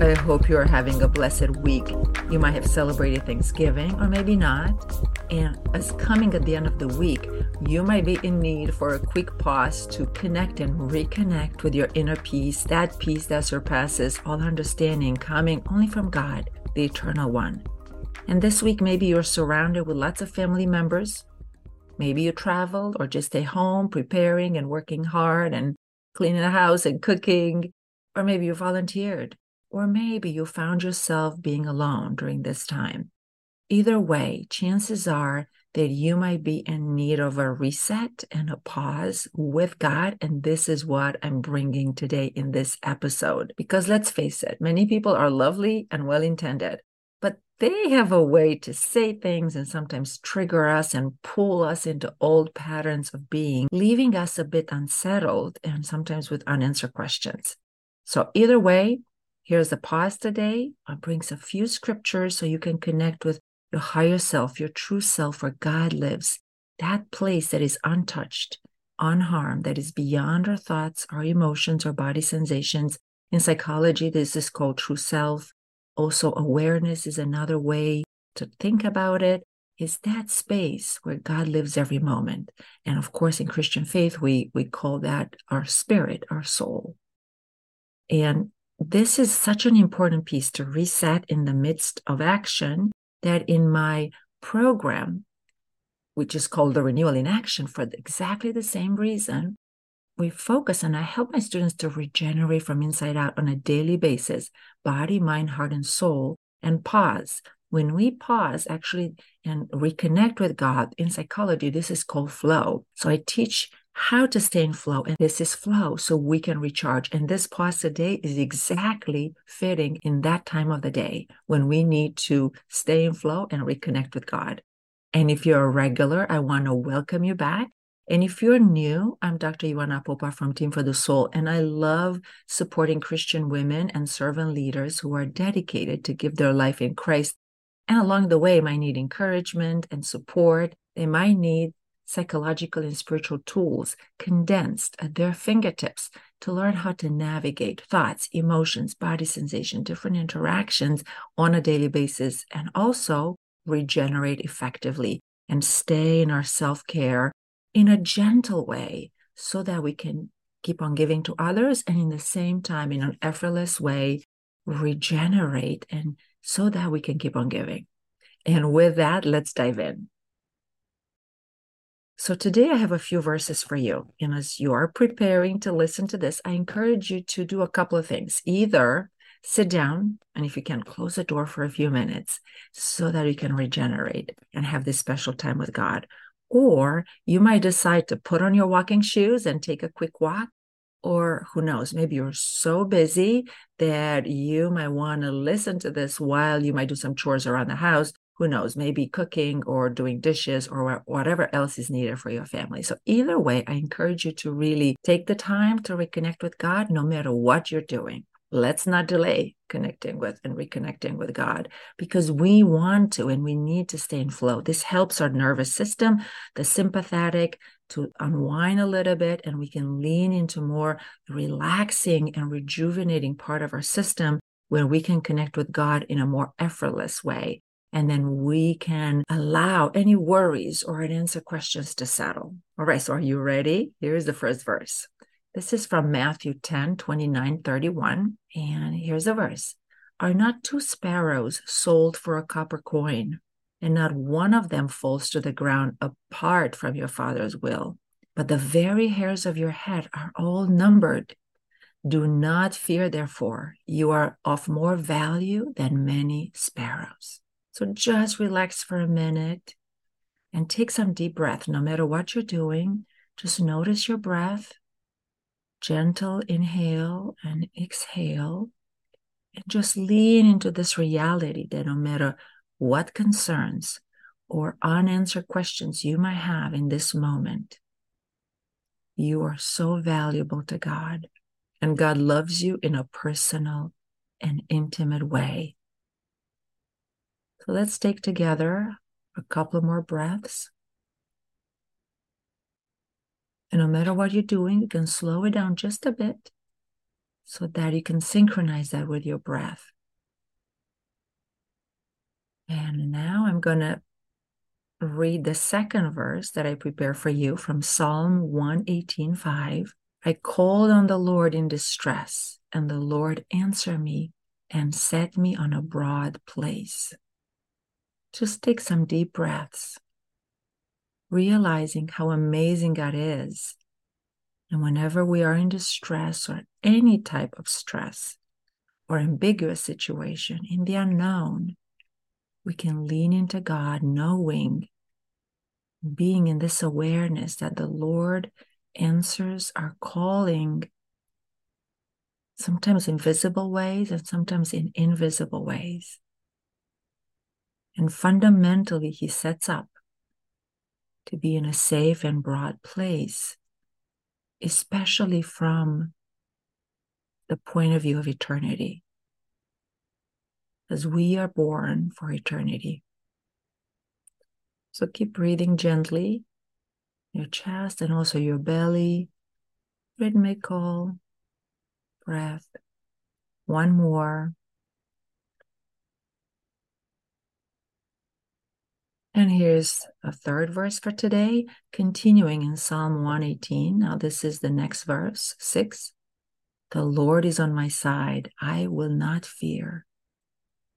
I hope you're having a blessed week. You might have celebrated Thanksgiving or maybe not. And as coming at the end of the week, you might be in need for a quick pause to connect and reconnect with your inner peace, that peace that surpasses all understanding, coming only from God, the Eternal One. And this week, maybe you're surrounded with lots of family members. Maybe you traveled or just stay home preparing and working hard and cleaning the house and cooking. Or maybe you volunteered or maybe you found yourself being alone during this time. Either way, chances are that you might be in need of a reset and a pause with God. And this is what I'm bringing today in this episode. Because let's face it, many people are lovely and well intended, they have a way to say things and sometimes trigger us and pull us into old patterns of being, leaving us a bit unsettled and sometimes with unanswered questions. So, either way, Here's a pause today. I brings a few scriptures so you can connect with your higher self, your true self, where God lives, that place that is untouched, unharmed, that is beyond our thoughts, our emotions, our body sensations. In psychology, this is called true self. Also, awareness is another way to think about it. Is that space where God lives every moment. And of course, in Christian faith, we, we call that our spirit, our soul. And this is such an important piece to reset in the midst of action that in my program, which is called the Renewal in Action, for exactly the same reason, we focus and I help my students to regenerate from inside out on a daily basis body, mind, heart, and soul, and pause. When we pause, actually, and reconnect with God in psychology, this is called flow. So I teach how to stay in flow. And this is flow so we can recharge. And this pause today is exactly fitting in that time of the day when we need to stay in flow and reconnect with God. And if you're a regular, I want to welcome you back. And if you're new, I'm Dr. Ioana Popa from Team for the Soul, and I love supporting Christian women and servant leaders who are dedicated to give their life in Christ. And along the way, might need encouragement and support. They might need psychological and spiritual tools condensed at their fingertips to learn how to navigate thoughts, emotions, body sensation, different interactions on a daily basis, and also regenerate effectively and stay in our self care in a gentle way so that we can keep on giving to others and in the same time, in an effortless way, regenerate and so that we can keep on giving. And with that, let's dive in. So today I have a few verses for you. And as you are preparing to listen to this, I encourage you to do a couple of things. Either sit down and if you can close the door for a few minutes so that you can regenerate and have this special time with God. Or you might decide to put on your walking shoes and take a quick walk. Or who knows, maybe you're so busy that you might want to listen to this while you might do some chores around the house who knows, maybe cooking or doing dishes or whatever else is needed for your family. So, either way, I encourage you to really take the time to reconnect with God no matter what you're doing. Let's not delay connecting with and reconnecting with God because we want to and we need to stay in flow. This helps our nervous system, the sympathetic, to unwind a little bit and we can lean into more relaxing and rejuvenating part of our system where we can connect with God in a more effortless way. And then we can allow any worries or unanswered questions to settle. All right, so are you ready? Here's the first verse. This is from Matthew 10 29 31. And here's the verse Are not two sparrows sold for a copper coin, and not one of them falls to the ground apart from your Father's will? But the very hairs of your head are all numbered. Do not fear, therefore, you are of more value than many sparrows. So just relax for a minute and take some deep breath. No matter what you're doing, just notice your breath. Gentle inhale and exhale. And just lean into this reality that no matter what concerns or unanswered questions you might have in this moment, you are so valuable to God. And God loves you in a personal and intimate way. So let's take together a couple more breaths. And no matter what you're doing, you can slow it down just a bit so that you can synchronize that with your breath. And now I'm going to read the second verse that I prepare for you from Psalm 118:5. I called on the Lord in distress, and the Lord answered me and set me on a broad place. Just take some deep breaths, realizing how amazing God is. And whenever we are in distress or any type of stress or ambiguous situation in the unknown, we can lean into God knowing, being in this awareness that the Lord answers our calling, sometimes in visible ways and sometimes in invisible ways. And fundamentally, He sets up to be in a safe and broad place, especially from the point of view of eternity as we are born for eternity. So keep breathing gently, your chest and also your belly, rhythmical breath. One more. And here's a third verse for today, continuing in Psalm 118. Now, this is the next verse, six. The Lord is on my side. I will not fear.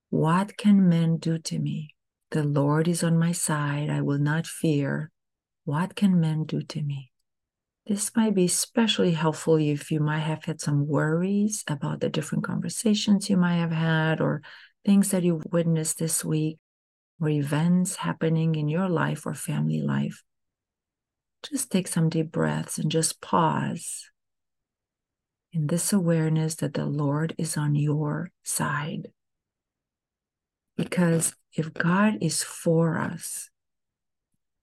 What can men do to me? The Lord is on my side. I will not fear. What can men do to me? This might be especially helpful if you might have had some worries about the different conversations you might have had or things that you witnessed this week or events happening in your life or family life. Just take some deep breaths and just pause in this awareness that the Lord is on your side. Because if God is for us,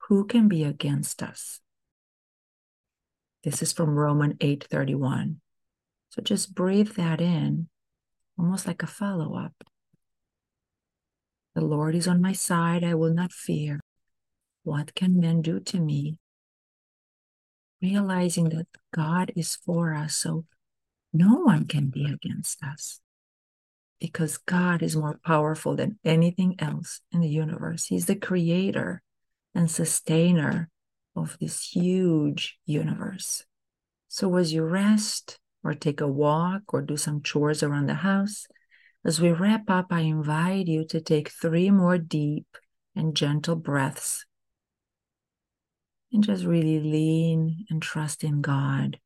who can be against us? This is from Romans 8:31. So just breathe that in, almost like a follow-up. The Lord is on my side, I will not fear. What can men do to me? Realizing that God is for us, so no one can be against us because God is more powerful than anything else in the universe. He's the creator and sustainer of this huge universe. So, as you rest or take a walk or do some chores around the house, as we wrap up, I invite you to take three more deep and gentle breaths and just really lean and trust in God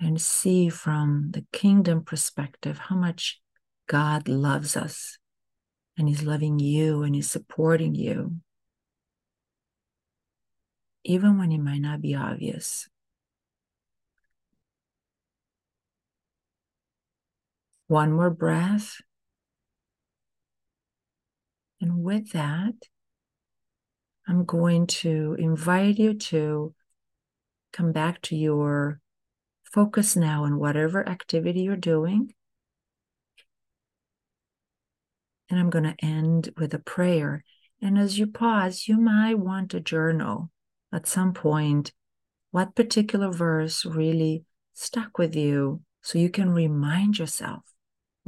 and see from the kingdom perspective how much God loves us and He's loving you and He's supporting you, even when it might not be obvious. One more breath. And with that, I'm going to invite you to come back to your Focus now on whatever activity you're doing. And I'm going to end with a prayer. And as you pause, you might want to journal at some point what particular verse really stuck with you so you can remind yourself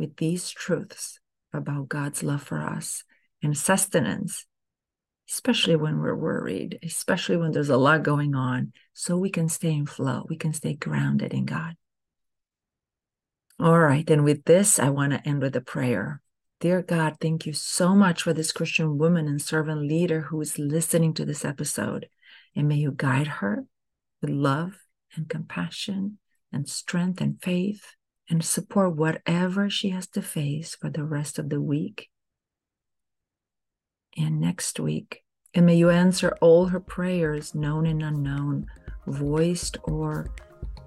with these truths about God's love for us and sustenance especially when we're worried, especially when there's a lot going on, so we can stay in flow, we can stay grounded in God. All right, and with this, I want to end with a prayer. Dear God, thank you so much for this Christian woman and servant leader who is listening to this episode. And may you guide her with love and compassion and strength and faith and support whatever she has to face for the rest of the week and next week. And may you answer all her prayers, known and unknown, voiced or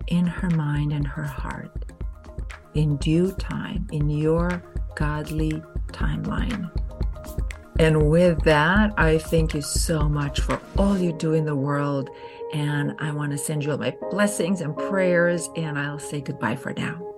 in her mind and her heart, in due time, in your godly timeline. And with that, I thank you so much for all you do in the world. And I want to send you all my blessings and prayers. And I'll say goodbye for now.